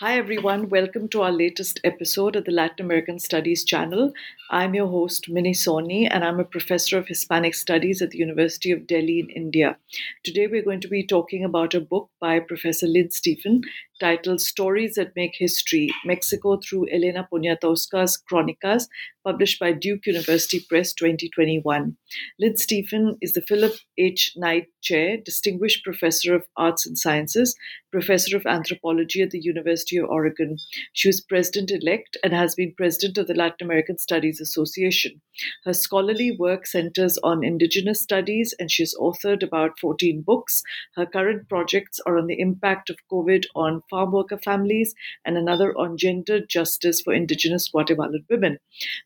Hi, everyone. Welcome to our latest episode of the Latin American Studies channel. I'm your host, Minnie Soni, and I'm a professor of Hispanic Studies at the University of Delhi in India. Today, we're going to be talking about a book by Professor Lynn Stephen titled Stories That Make History Mexico through Elena Poniatowska's Crónicas, published by Duke University Press 2021. Lynn Stephen is the Philip H. Knight Chair, Distinguished Professor of Arts and Sciences, Professor of Anthropology at the University of Oregon. She was President elect and has been President of the Latin American Studies Association. Her scholarly work centers on Indigenous studies and she has authored about 14 books. Her current projects are on the impact of COVID on farm worker families and another on gender justice for Indigenous Guatemalan women.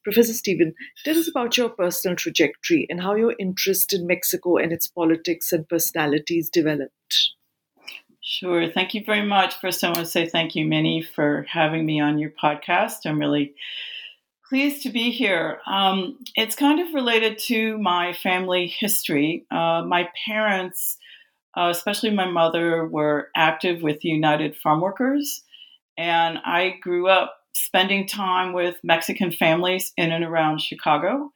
Professor Stephen, tell us about your personal trajectory and how your interest in Mexico and its politics and personalities developed. Sure. Thank you very much. First, I want to say thank you, Minnie, for having me on your podcast. I'm really pleased to be here. Um, it's kind of related to my family history. Uh, my parents uh, especially my mother, were active with United Farm Workers. And I grew up spending time with Mexican families in and around Chicago,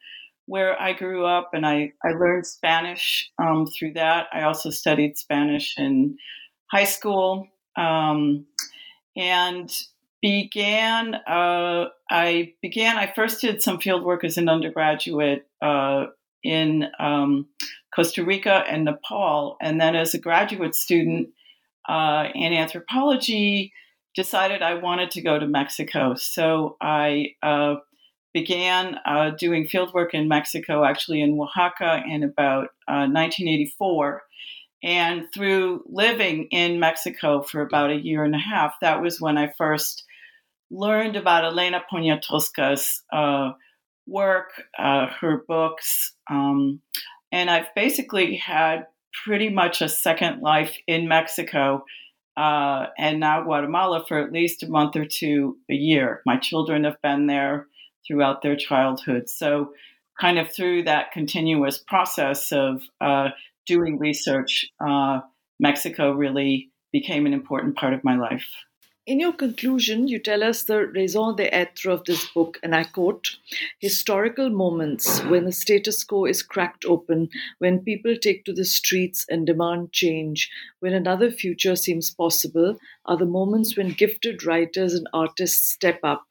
where I grew up and I, I learned Spanish um, through that. I also studied Spanish in high school um, and began, uh, I began, I first did some field work as an undergraduate uh, in um, Costa Rica and Nepal. And then as a graduate student uh, in anthropology, decided I wanted to go to Mexico. So I uh, began uh, doing fieldwork in Mexico, actually in Oaxaca, in about 1984. Uh, and through living in Mexico for about a year and a half, that was when I first learned about Elena Poniatowska's uh, work, uh, her books. Um, and I've basically had pretty much a second life in Mexico uh, and now Guatemala for at least a month or two a year. My children have been there throughout their childhood. So, kind of through that continuous process of uh, doing research, uh, Mexico really became an important part of my life. In your conclusion, you tell us the raison d'etre of this book, and I quote historical moments when the status quo is cracked open, when people take to the streets and demand change, when another future seems possible, are the moments when gifted writers and artists step up.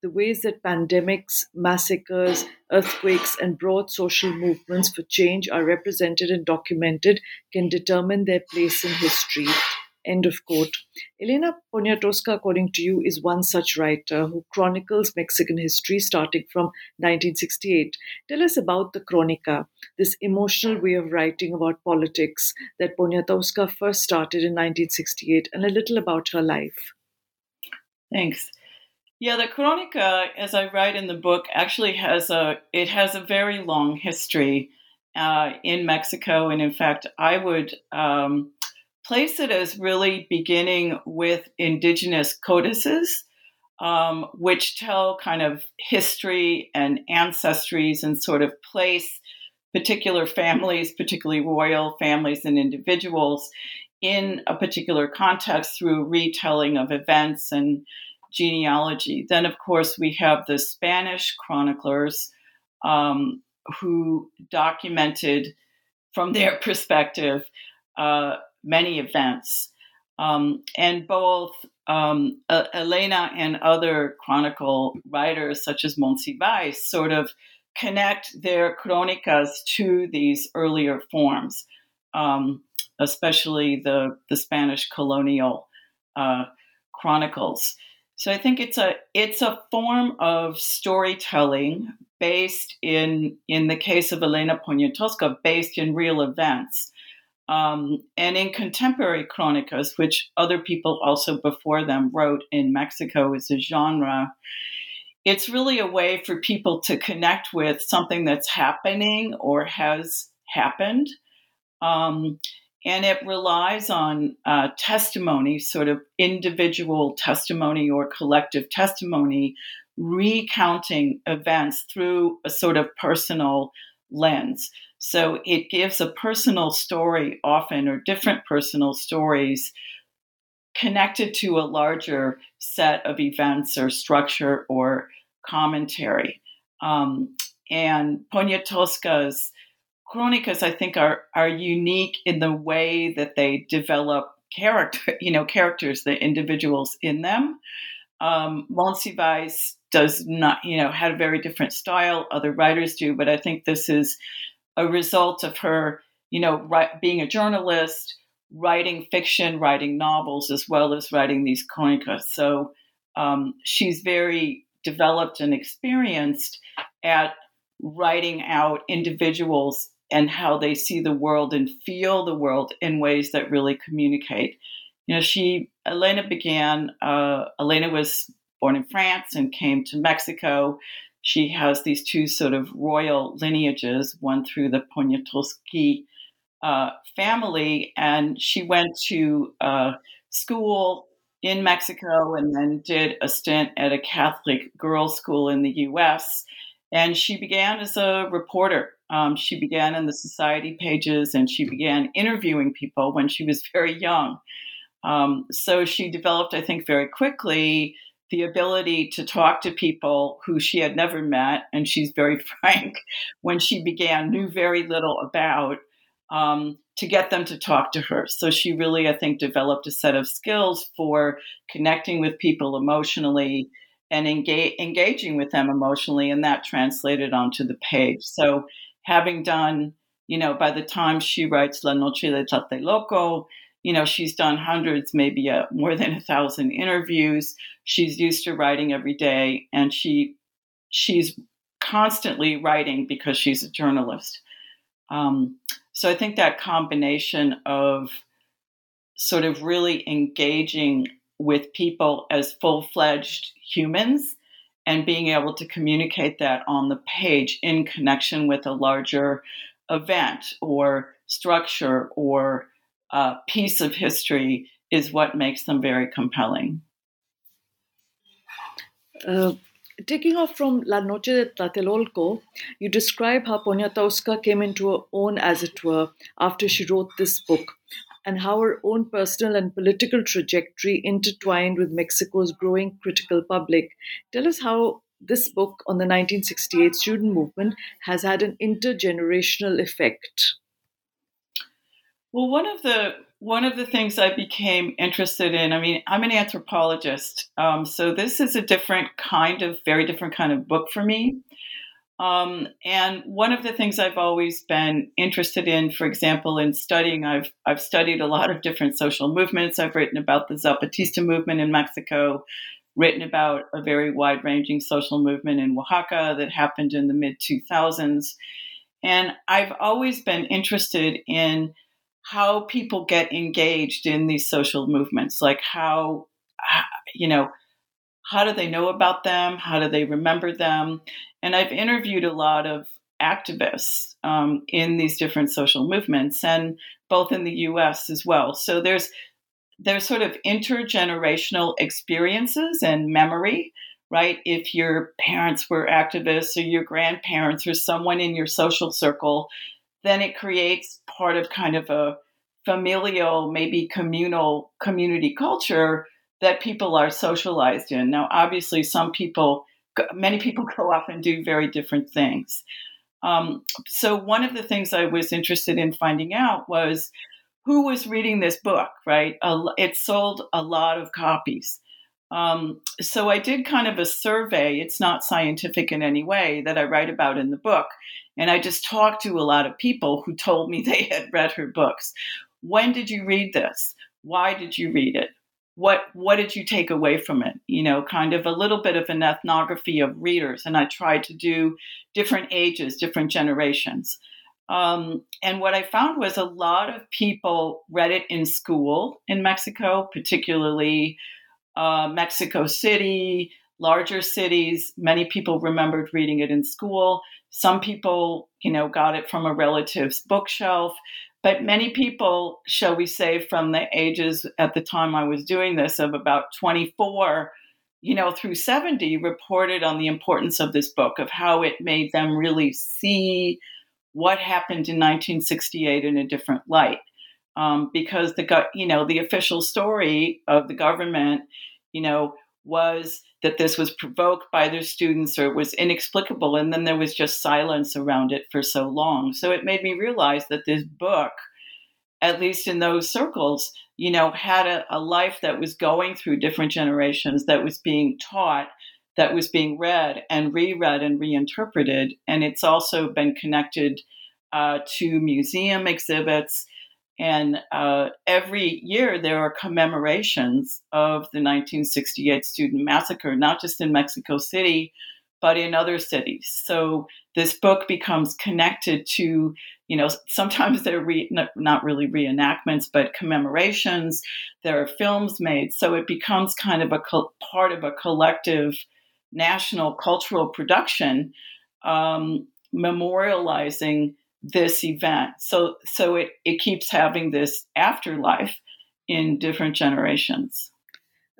The ways that pandemics, massacres, earthquakes, and broad social movements for change are represented and documented can determine their place in history. End of quote. Elena Poniatowska, according to you, is one such writer who chronicles Mexican history starting from 1968. Tell us about the Crónica, this emotional way of writing about politics that Poniatowska first started in 1968, and a little about her life. Thanks. Yeah, the Crónica, as I write in the book, actually has a it has a very long history uh, in Mexico, and in fact, I would. Um, place it as really beginning with indigenous codices, um, which tell kind of history and ancestries and sort of place particular families, particularly royal families and individuals, in a particular context through retelling of events and genealogy. Then, of course, we have the Spanish chroniclers um, who documented from their perspective uh, many events. Um, and both um, uh, Elena and other chronicle writers, such as Monsiváis, sort of connect their crónicas to these earlier forms, um, especially the, the Spanish colonial uh, chronicles. So I think it's a it's a form of storytelling based in in the case of Elena Poniatowska, based in real events. Um, and in contemporary crónicas, which other people also before them wrote in Mexico as a genre, it's really a way for people to connect with something that's happening or has happened. Um, and it relies on uh, testimony, sort of individual testimony or collective testimony, recounting events through a sort of personal lens. So it gives a personal story often, or different personal stories connected to a larger set of events or structure or commentary. Um, and Poniatowska's crónicas, I think, are are unique in the way that they develop character, you know, characters, the individuals in them. Um, Monsiváis does not, you know, had a very different style. Other writers do, but I think this is a result of her, you know, right, being a journalist, writing fiction, writing novels, as well as writing these crónicas. So um, she's very developed and experienced at writing out individuals and how they see the world and feel the world in ways that really communicate. You know, she, Elena began, uh, Elena was born in France and came to Mexico. She has these two sort of royal lineages, one through the Poniatowski uh, family, and she went to uh, school in Mexico and then did a stint at a Catholic girls' school in the US. And she began as a reporter um, she began in the society pages and she began interviewing people when she was very young. Um, so she developed, I think, very quickly the ability to talk to people who she had never met, and she's very frank when she began, knew very little about, um, to get them to talk to her. So she really, I think, developed a set of skills for connecting with people emotionally and engage, engaging with them emotionally, and that translated onto the page. So having done, you know, by the time she writes La Noche de Tlatelolco, you know, she's done hundreds, maybe uh, more than a thousand interviews. She's used to writing every day, and she she's constantly writing because she's a journalist. Um, so I think that combination of sort of really engaging with people as full fledged humans and being able to communicate that on the page in connection with a larger event or structure or uh, piece of history is what makes them very compelling. Uh, taking off from La Noche de Tlatelolco, you describe how Poniatowska came into her own, as it were, after she wrote this book and how her own personal and political trajectory intertwined with Mexico's growing critical public. Tell us how this book on the 1968 student movement has had an intergenerational effect. Well, one of the one of the things I became interested in, I mean, I'm an anthropologist, um, so this is a different kind of, very different kind of book for me. Um, and one of the things I've always been interested in, for example, in studying, I've I've studied a lot of different social movements. I've written about the Zapatista movement in Mexico, written about a very wide-ranging social movement in Oaxaca that happened in the mid 2000s, and I've always been interested in how people get engaged in these social movements, like how you know how do they know about them? How do they remember them? And I've interviewed a lot of activists um, in these different social movements, and both in the U.S. as well. So there's there's sort of intergenerational experiences and memory, right? If your parents were activists or your grandparents or someone in your social circle, then it creates part of kind of a familial, maybe communal community culture that people are socialized in. Now, obviously, some people, many people go off and do very different things. Um, so, one of the things I was interested in finding out was who was reading this book, right? it sold a lot of copies. Um, so, I did kind of a survey. It's not scientific in any way that I write about in the book. And I just talked to a lot of people who told me they had read her books. When did you read this? Why did you read it? what what did you take away from it you know kind of a little bit of an ethnography of readers and i tried to do different ages different generations Um, and what I found was a lot of people read it in school in Mexico, particularly uh, Mexico City, larger cities. Many people remembered reading it in school. Some people, you know, got it from a relative's bookshelf. But many people, shall we say, from the ages at the time I was doing this of about 24, you know, through 70, reported on the importance of this book, of how it made them really see what happened in 1968 in a different light. Um, because the you know the official story of the government, you know, was that this was provoked by their students or it was inexplicable, and then there was just silence around it for so long. So it made me realize that this book, at least in those circles, you know, had a, a life that was going through different generations, that was being taught, that was being read and reread and reinterpreted. And it's also been connected uh, to museum exhibits. And uh, every year there are commemorations of the 1968 student massacre, not just in Mexico City, but in other cities. So this book becomes connected to, you know, sometimes they're re- not really reenactments, but commemorations. There are films made. So it becomes kind of a co- part of a collective national cultural production um, memorializing this event. So so it, it keeps having this afterlife in different generations.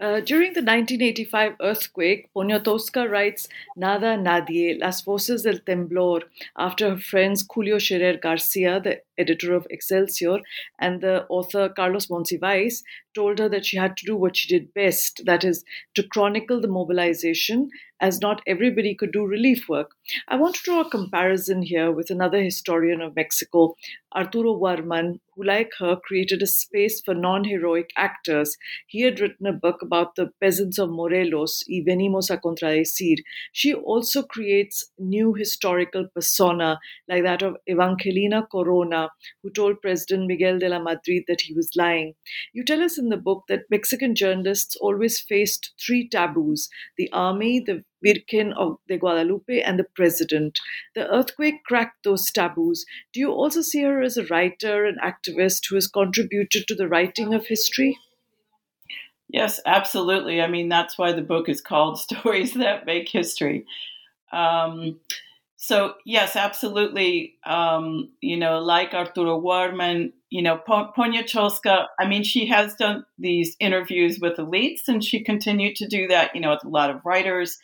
Uh, during the 1985 earthquake, Poniatowska writes Nada Nadie, Las Voces del Temblor, after her friends Julio Scherer Garcia, the editor of Excelsior, and the author Carlos Monsiváis told her that she had to do what she did best that is, to chronicle the mobilization, as not everybody could do relief work. I want to draw a comparison here with another historian of Mexico, Arturo Warman, who, like her, created a space for non heroic actors. He had written a book about the peasants of Morelos, Y Venimos a Contradecir. She also creates new historical persona, like that of Evangelina Corona, who told President Miguel de la Madrid that he was lying. You tell us in the book that Mexican journalists always faced three taboos the army, the Virgen of the Guadalupe, and the president. The earthquake cracked those taboos. Do you also see her as a writer and activist who has contributed to the writing of history? Yes, absolutely. I mean, that's why the book is called Stories That Make History. Um, so yes, absolutely. Um, you know, like Arturo Warman, you know, Poniatowska. I mean, she has done these interviews with elites, and she continued to do that. You know, with a lot of writers,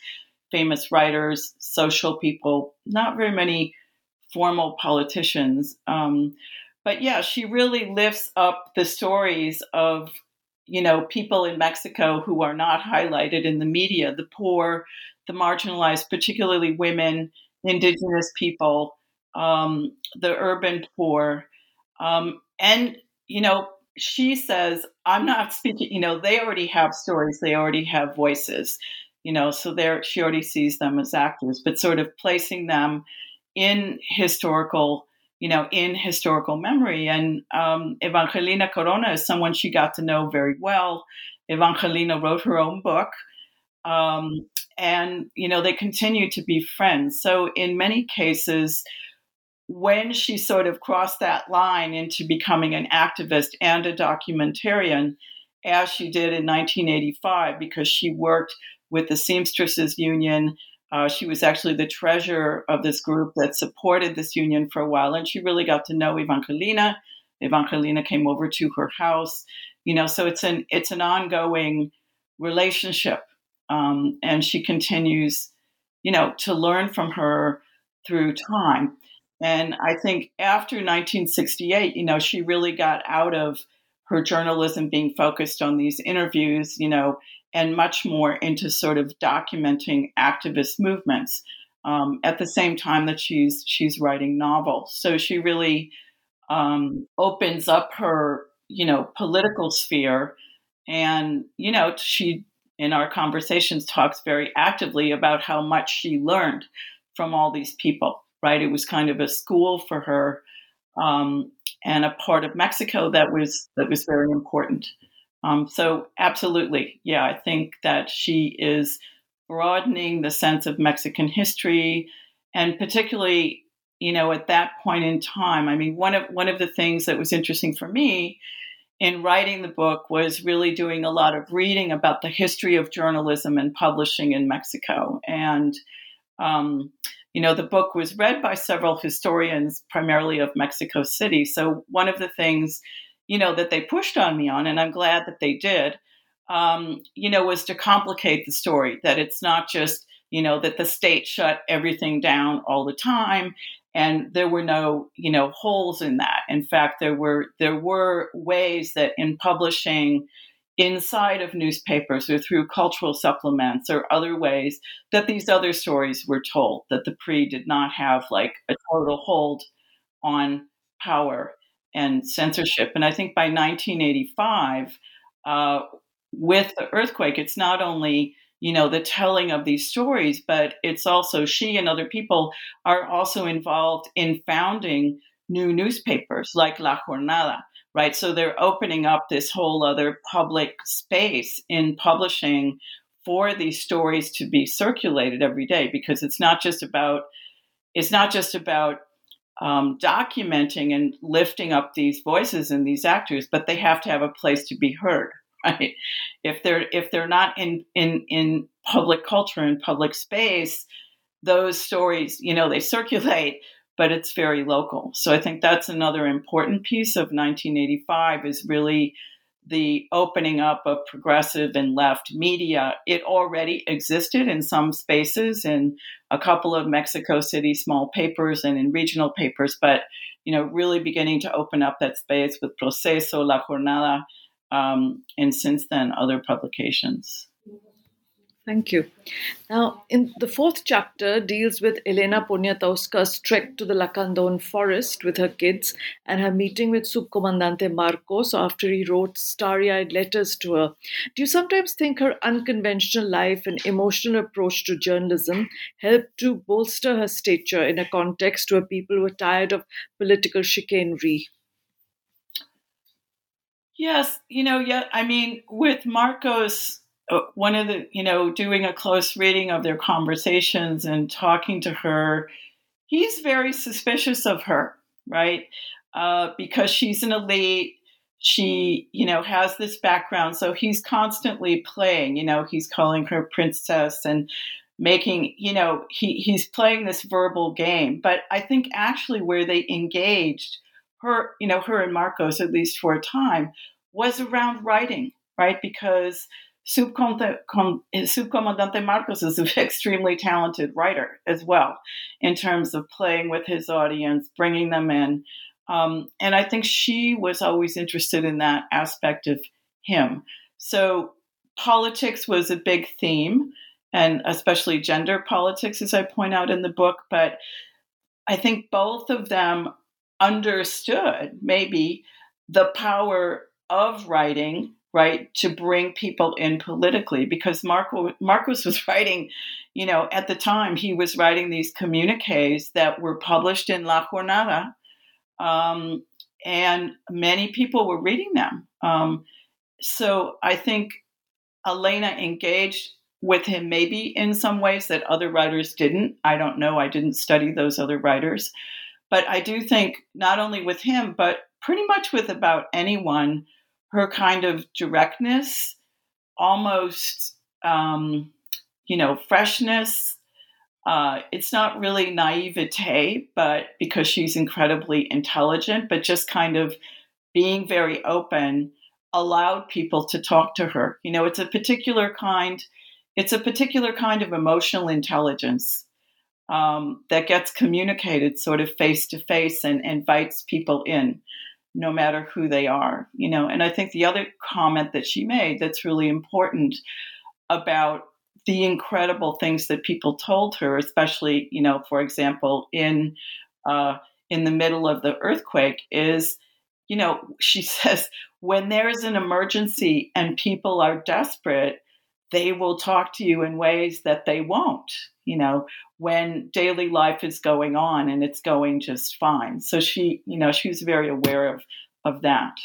famous writers, social people. Not very many formal politicians, um, but yeah, she really lifts up the stories of you know people in Mexico who are not highlighted in the media, the poor, the marginalized, particularly women indigenous people, um, the urban poor. Um, and, you know, she says, I'm not speaking, you know, they already have stories, they already have voices, you know, so there she already sees them as actors, but sort of placing them in historical, you know, in historical memory. And um, Evangelina Corona is someone she got to know very well. Evangelina wrote her own book. Um, and you know they continue to be friends so in many cases when she sort of crossed that line into becoming an activist and a documentarian as she did in 1985 because she worked with the seamstresses union uh, she was actually the treasurer of this group that supported this union for a while and she really got to know evangelina evangelina came over to her house you know so it's an it's an ongoing relationship um, and she continues, you know, to learn from her through time. And I think after 1968, you know, she really got out of her journalism being focused on these interviews, you know, and much more into sort of documenting activist movements um, at the same time that she's she's writing novels. So she really um, opens up her, you know, political sphere, and you know, she in our conversations talks very actively about how much she learned from all these people right it was kind of a school for her um, and a part of mexico that was that was very important um, so absolutely yeah i think that she is broadening the sense of mexican history and particularly you know, at that point in time, I mean, one of one of the things that was interesting for me in writing the book was really doing a lot of reading about the history of journalism and publishing in Mexico. And, um, you know, the book was read by several historians, primarily of Mexico City. So, one of the things, you know, that they pushed on me on, and I'm glad that they did, um, you know, was to complicate the story, that it's not just, you know, that the state shut everything down all the time and there were no you know holes in that. In fact there were there were ways that in publishing inside of newspapers or through cultural supplements or other ways that these other stories were told that the PRI did not have like a total hold on power and censorship. And i think by 1985 uh, with the earthquake it's not only you know the telling of these stories but it's also she and other people are also involved in founding new newspapers like la jornada right? So they're opening up this whole other public space in publishing for these stories to be circulated every day because it's not just about it's not just about um, documenting and lifting up these voices and these actors but they have to have a place to be heard right? If they're if they're not in in in public culture and public space, those stories, you know, they circulate, but it's very local. So I think that's another important piece of 1985 is really the opening up of progressive and left media. It already existed in some spaces in a couple of Mexico City small papers and in regional papers, but you know, really beginning to open up that space with Proceso, La Jornada, um, and since then, other publications. Thank you. Now, in the fourth chapter deals with Elena Poniatowska's trek to the Lacandon forest with her kids and her meeting with Subcomandante Marcos after he wrote starry-eyed letters to her. Do you sometimes think her unconventional life and emotional approach to journalism helped to bolster her stature in a context where people were tired of political chicanery? Yes, you know, yeah, I mean, with Marcos, one of the, you know, doing a close reading of their conversations and talking to her, he's very suspicious of her, right? Uh, because she's an elite. She, you know, has this background. So he's constantly playing, you know, he's calling her princess and making, you know, he, he's playing this verbal game. But I think actually where they engaged her, you know, her and Marcos, at least for a time, was around writing, right? Because Subcomandante Marcos is an extremely talented writer as well, in terms of playing with his audience, bringing them in. Um, and I think she was always interested in that aspect of him. So politics was a big theme, and especially gender politics, as I point out in the book. But I think both of them understood maybe the power of writing right to bring people in politically because Marco, marcos was writing you know at the time he was writing these communiques that were published in la jornada um, and many people were reading them. Um, so i think elena engaged with him maybe in some ways that other writers didn't. I don't know. I didn't study those other writers. But I do think not only with him, but pretty much with about anyone, her kind of directness, almost, um, you know, freshness. Uh, it's not really naivete, but because she's incredibly intelligent, but just kind of being very open allowed people to talk to her. You know, it's a particular kind, it's a particular kind of emotional intelligence um, that gets communicated sort of face to face and invites people in no matter who they are you know? And i think the other comment that she made that's really important about the incredible things that people told her especially you know for example in uh, in the middle of the earthquake is you know she says when there's an emergency and people are desperate they will talk to you in ways that they won't you know when daily life is going on and it's going just fine so she you know she was very aware of of that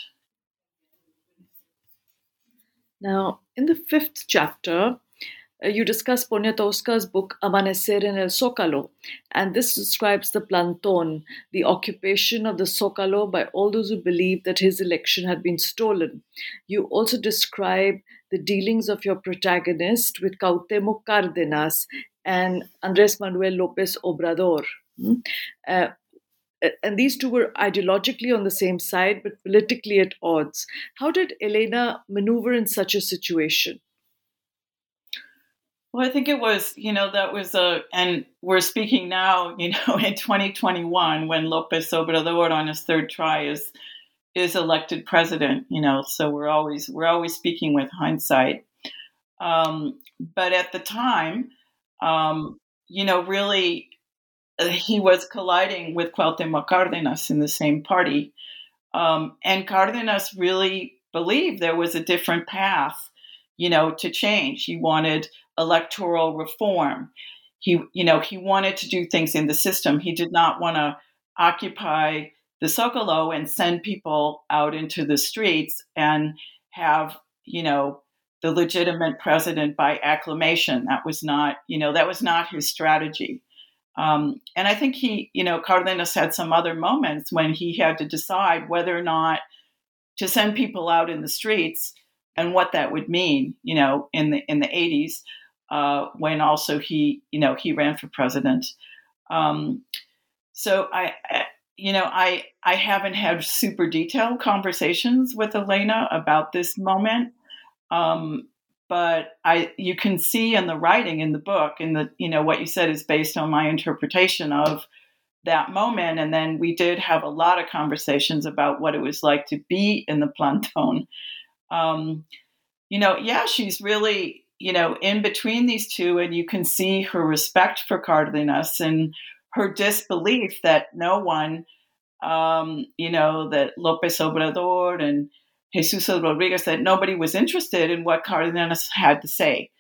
now in the fifth chapter uh, you discuss Poniatowska's book Amanecer en el Zócalo, and this describes the plantón, the occupation of the Zócalo by all those who believed that his election had been stolen. You also describe the dealings of your protagonist with Cuauhtémoc Cárdenas and Andrés Manuel López Obrador. Hmm? Uh, and these two were ideologically on the same side but politically at odds. How did Elena maneuver in such a situation? Well, I think it was, you know, that was a, and we're speaking now, you know, in 2021 when Lopez Obrador on his third try is is elected president, you know, so we're always we're always speaking with hindsight. Um, but at the time, um, you know, really, uh, he was colliding with Cuauhtémoc Cárdenas in the same party, um, and Cárdenas really believed there was a different path, you know, to change. He wanted electoral reform. He, you know, he wanted to do things in the system. He did not want to occupy the Zocalo and send people out into the streets and have, you know, the legitimate president by acclamation. That was not, you know, that was not his strategy. Um, and I think he, you know, Cardenas had some other moments when he had to decide whether or not to send people out in the streets and what that would mean, you know, in the in the 80s uh, when also he, you know, he ran for president. Um, so I, you know, I I haven't had super detailed conversations with Elena about this moment, um, but I you can see in the writing in the book, and the you know what you said is based on my interpretation of that moment, and then we did have a lot of conversations about what it was like to be in the plantón. Um, you know, yeah, she's really you know, in between these two, and you can see her respect for Cardenas and her disbelief that no one, um, you know, that Lopez Obrador and Jesusa Rodriguez, that nobody was interested in what Cardenas had to say.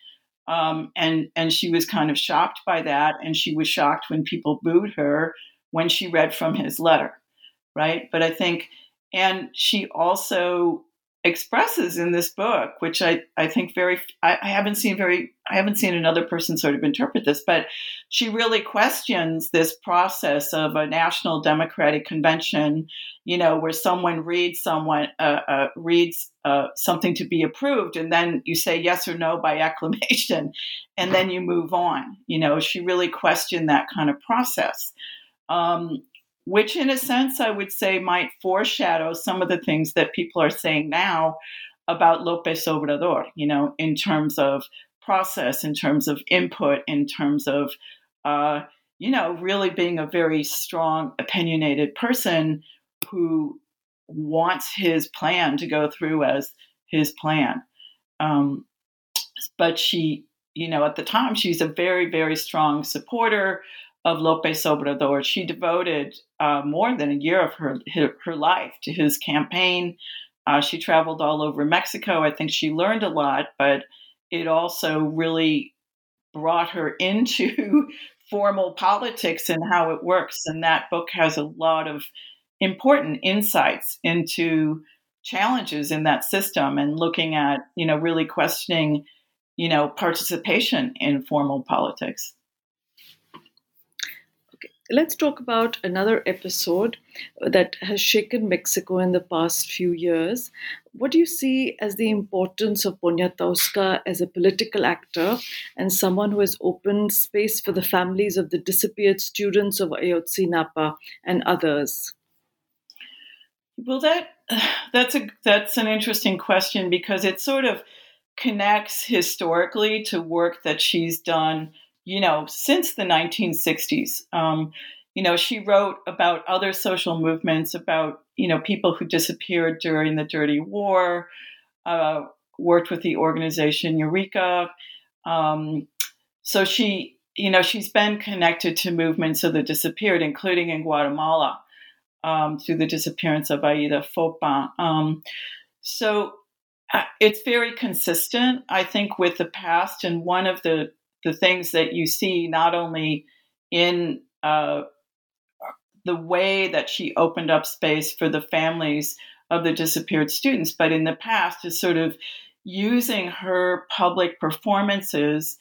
Um, and and she was kind of shocked by that, and she was shocked when people booed her when she read from his letter, right? But I think, and she also expresses in this book, which I, I think very I, I, haven't seen very I haven't seen another person sort of interpret this, but she really questions this process of a national democratic convention, you know, where someone reads someone uh, uh, reads uh, something to be approved, and then you say yes or no by acclamation, and then you move on. You know, she really questioned that kind of process. Um, which in a sense I would say might foreshadow some of the things that people are saying now about Lopez Obrador, you know, in terms of process, in terms of input, in terms of, uh, you know, really being a very strong, opinionated person who wants his plan to go through as his plan. Um, but she, you know, at the time, she's a very, very strong supporter of Lopez Obrador. She devoted uh, more than a year of her, her, her life to his campaign. Uh, she traveled all over Mexico. I think she learned a lot, but it also really brought her into formal politics and how it works. And that book has a lot of important insights into challenges in that system and looking at, you know, really questioning, you know, participation in formal politics let's talk about another episode that has shaken Mexico in the past few years. What do you see as the importance of Poniatowska as a political actor and someone who has opened space for the families of the disappeared students of Ayotzinapa and others? Well, that that's a that's an interesting question because it sort of connects historically to work that she's done you know, since the 1960s. Um, you know, she wrote about other social movements, about, you know, people who disappeared during the Dirty War, uh, worked with the organization Eureka. Um, so she, you know, she's been connected to movements of the disappeared, including in Guatemala um, through the disappearance of Alaíde Foppa. Um, so uh, it's very consistent, I think, with the past. And one of the the things that you see not only in uh, the way that she opened up space for the families of the disappeared students, but in the past is sort of, using her public performances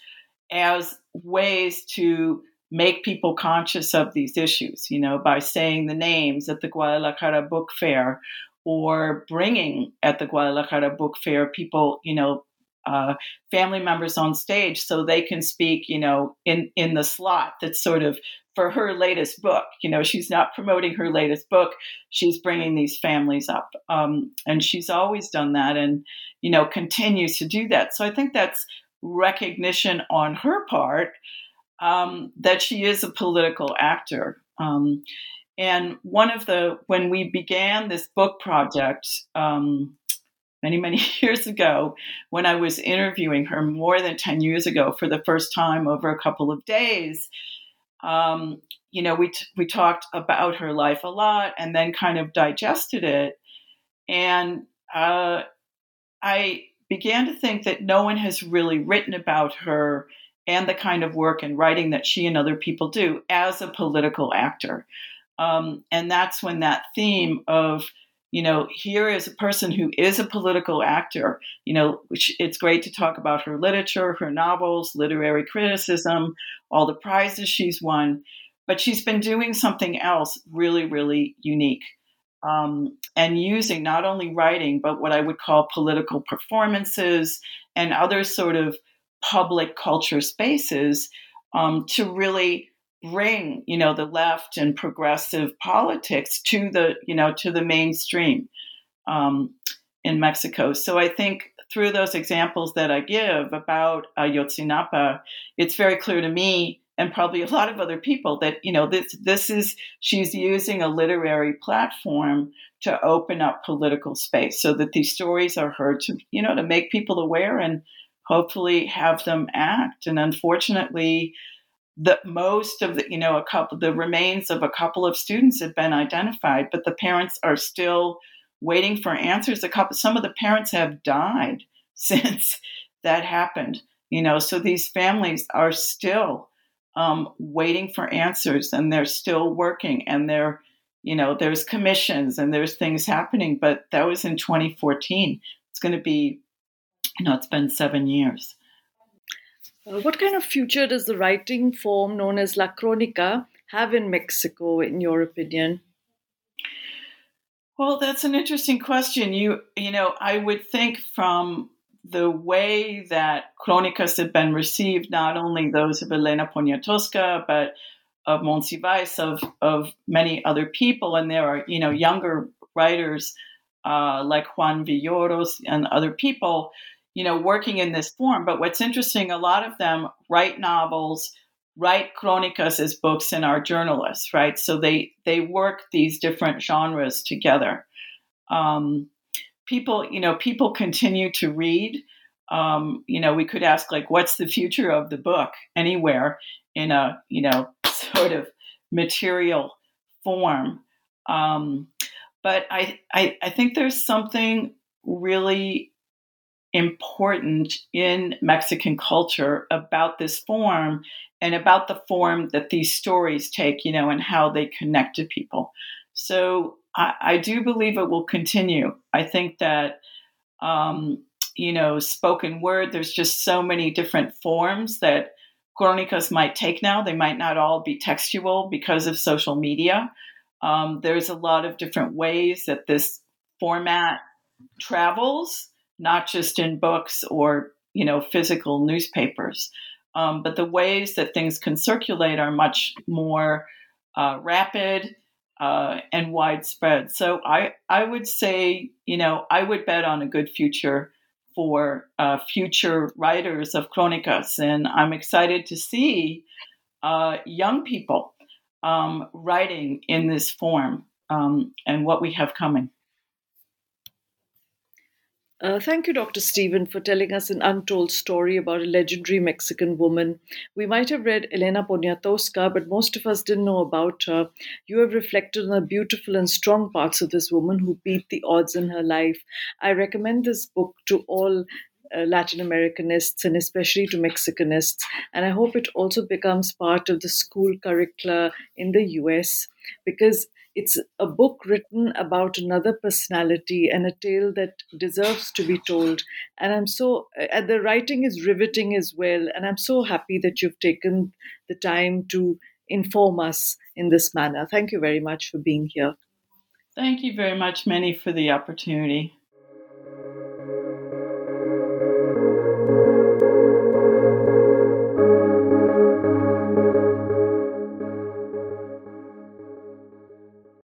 as ways to make people conscious of these issues, you know, by saying the names at the Guadalajara Book Fair or bringing at the Guadalajara Book Fair people, you know, uh, family members on stage so they can speak, you know, in in the slot that's sort of for her latest book. You know, she's not promoting her latest book; she's bringing these families up, um, and she's always done that, and you know, continues to do that. So I think that's recognition on her part um, that she is a political actor. Um, and one of the when we began this book project um, many, many years ago when I was interviewing her more than 10 years ago for the first time over a couple of days. Um, you know, we, t- we talked about her life a lot and then kind of digested it. And uh, I began to think that no one has really written about her and the kind of work and writing that she and other people do as a political actor. Um, and that's when that theme of you know, here is a person who is a political actor. You know, which it's great to talk about her literature, her novels, literary criticism, all the prizes she's won, but she's been doing something else really, really unique. Um, and using not only writing, but what I would call political performances and other sort of public culture spaces um, to really bring you know the left and progressive politics to the you know to the mainstream um, in Mexico. So I think through those examples that I give about Ayotzinapa, it's very clear to me and probably a lot of other people that you know this this is she's using a literary platform to open up political space so that these stories are heard to you know to make people aware and hopefully have them act and unfortunately the most of the you know a couple the remains of a couple of students have been identified but the parents are still waiting for answers. A couple some of the parents have died since that happened you know so these families are still um, waiting for answers and they're still working and they're you know there's commissions and there's things happening but that was in 2014 it's going to be you know it's been seven years what kind of future does the writing form known as La Cronica have in Mexico, in your opinion? Well, that's an interesting question. You, you know, I would think from the way that Crónicas have been received, not only those of Elena Poniatowska, but of Monsiváis, of, of many other people, and there are, you know, younger writers uh, like Juan Villoro and other people you know, working in this form. But what's interesting, a lot of them write novels, write crónicas as books, and are journalists, right? So they they work these different genres together. Um, people, you know, people continue to read. Um, you know, we could ask like, what's the future of the book anywhere in a you know sort of material form. Um, but I, I I think there's something really important in Mexican culture about this form and about the form that these stories take, you know, and how they connect to people. So I, I do believe it will continue. I think that, um, you know, spoken word, there's just so many different forms that Crónicas might take now. They might not all be textual because of social media. Um, there's a lot of different ways that this format travels not just in books or you know physical newspapers, um, but the ways that things can circulate are much more uh, rapid uh, and widespread. So I I would say you know I would bet on a good future for uh, future writers of Crónicas, and I'm excited to see uh, young people um, writing in this form um, and what we have coming. Uh, thank you, Dr. Stephen, for telling us an untold story about a legendary Mexican woman. We might have read Elena Poniatowska, but most of us didn't know about her. You have reflected on the beautiful and strong parts of this woman who beat the odds in her life. I recommend this book to all uh, Latin Americanists and especially to Mexicanists. And I hope it also becomes part of the school curricula in the US because it's a book written about another personality and a tale that deserves to be told. And I'm so, and the writing is riveting as well. And I'm so happy that you've taken the time to inform us in this manner. Thank you very much for being here. Thank you very much, Minnie, for the opportunity.